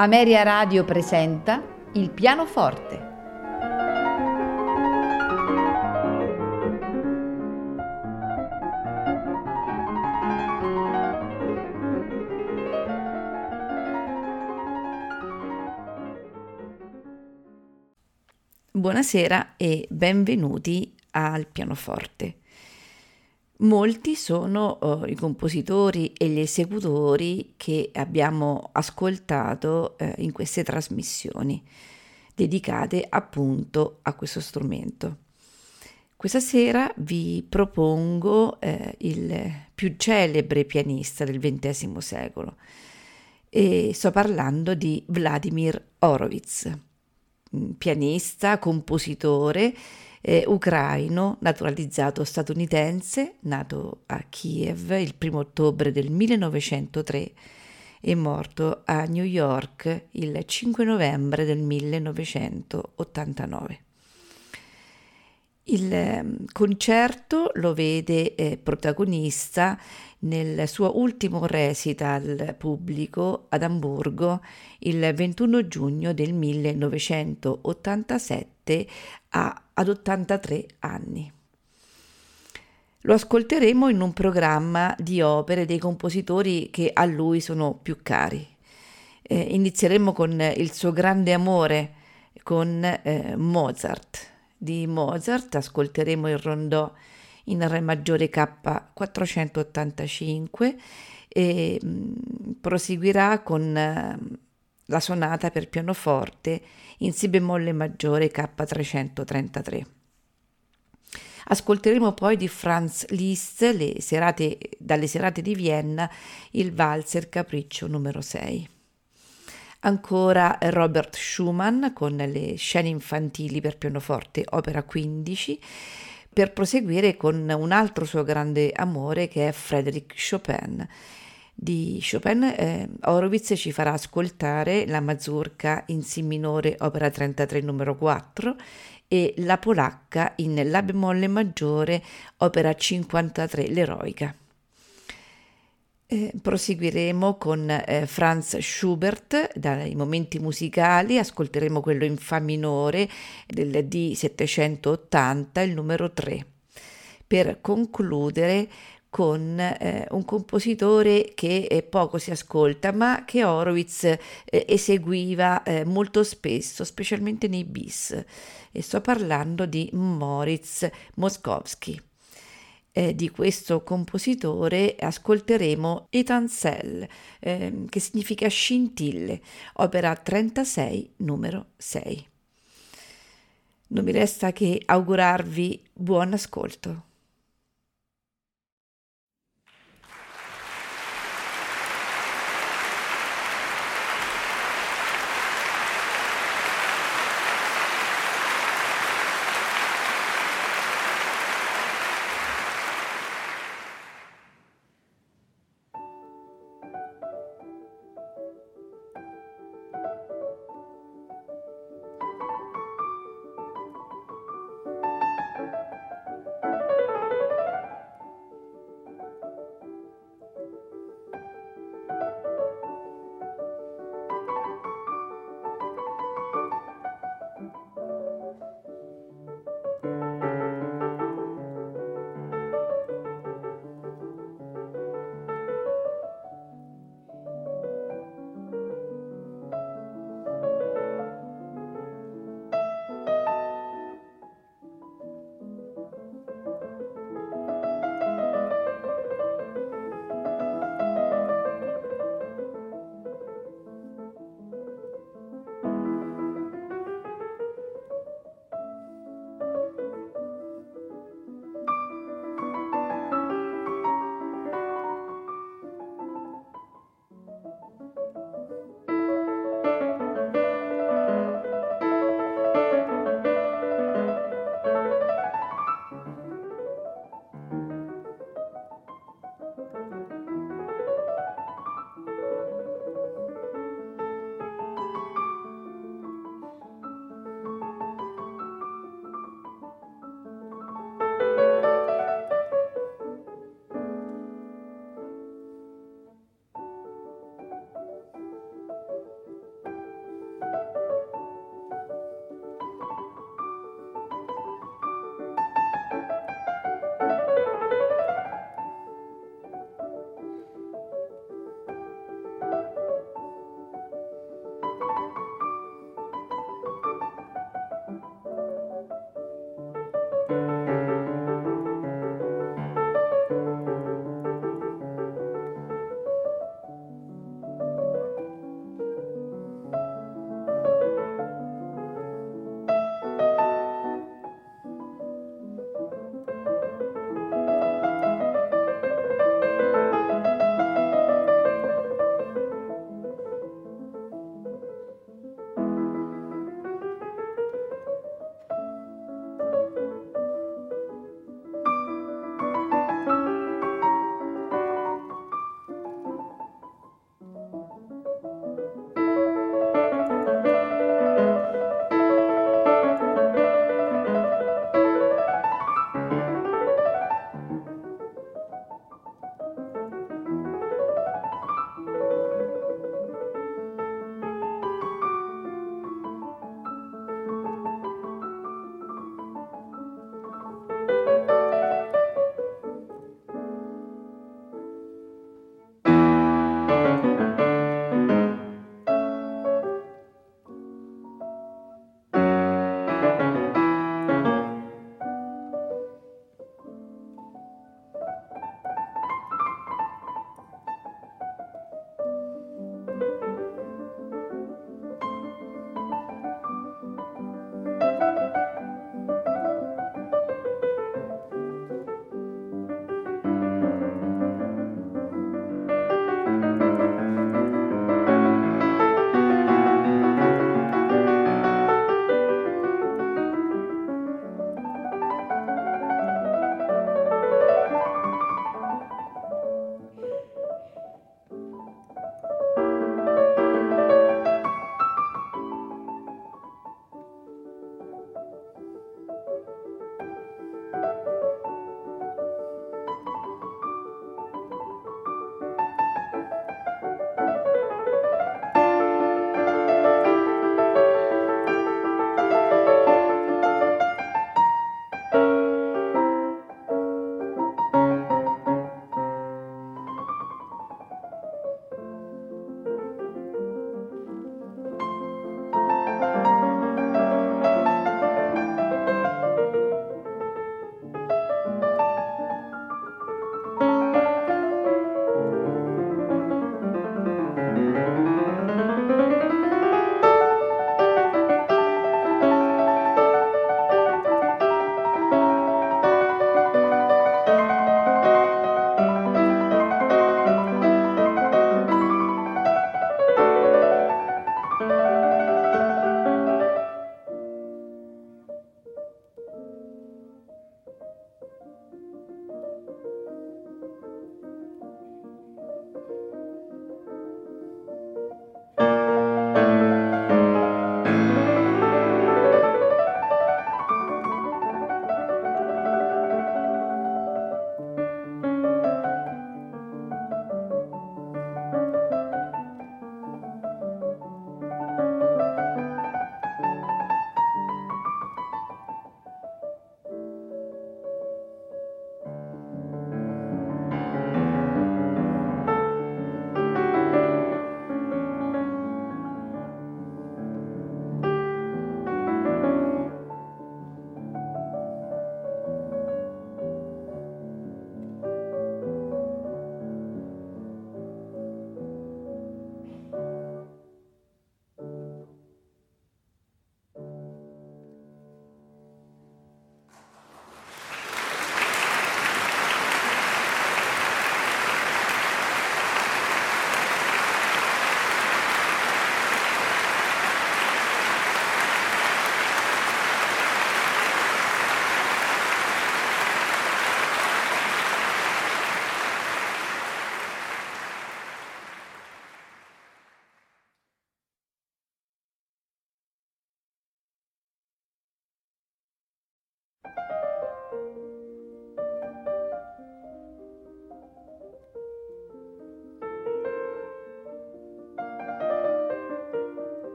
Ameria Radio presenta Il pianoforte. Buonasera e benvenuti al pianoforte. Molti sono uh, i compositori e gli esecutori che abbiamo ascoltato uh, in queste trasmissioni dedicate appunto a questo strumento. Questa sera vi propongo uh, il più celebre pianista del XX secolo e sto parlando di Vladimir Horowitz, pianista, compositore eh, ucraino naturalizzato statunitense, nato a Kiev il 1 ottobre del 1903 e morto a New York il 5 novembre del 1989. Il ehm, concerto lo vede eh, protagonista nel suo ultimo recital pubblico ad Amburgo il 21 giugno del 1987 a, ad 83 anni. Lo ascolteremo in un programma di opere dei compositori che a lui sono più cari. Eh, inizieremo con il suo grande amore, con eh, Mozart. Di Mozart ascolteremo il rondò in Re maggiore K485 e mh, mm, proseguirà con uh, la sonata per pianoforte in Si bemolle maggiore K333. Ascolteremo poi di Franz Liszt serate, dalle serate di Vienna il valzer Capriccio numero 6. Ancora Robert Schumann con le scene infantili per pianoforte, opera 15, per proseguire con un altro suo grande amore che è Frédéric Chopin di Chopin, eh, Horowitz ci farà ascoltare la mazurka in Si minore, opera 33 numero 4 e la polacca in La bemolle maggiore, opera 53, l'eroica. Eh, proseguiremo con eh, Franz Schubert dai momenti musicali, ascolteremo quello in Fa minore del D780, il numero 3, per concludere con eh, un compositore che eh, poco si ascolta, ma che Horowitz eh, eseguiva eh, molto spesso, specialmente nei bis. E sto parlando di Moritz Moskowski. Eh, di questo compositore ascolteremo Etancelle, eh, che significa scintille, opera 36, numero 6. Non mi resta che augurarvi buon ascolto.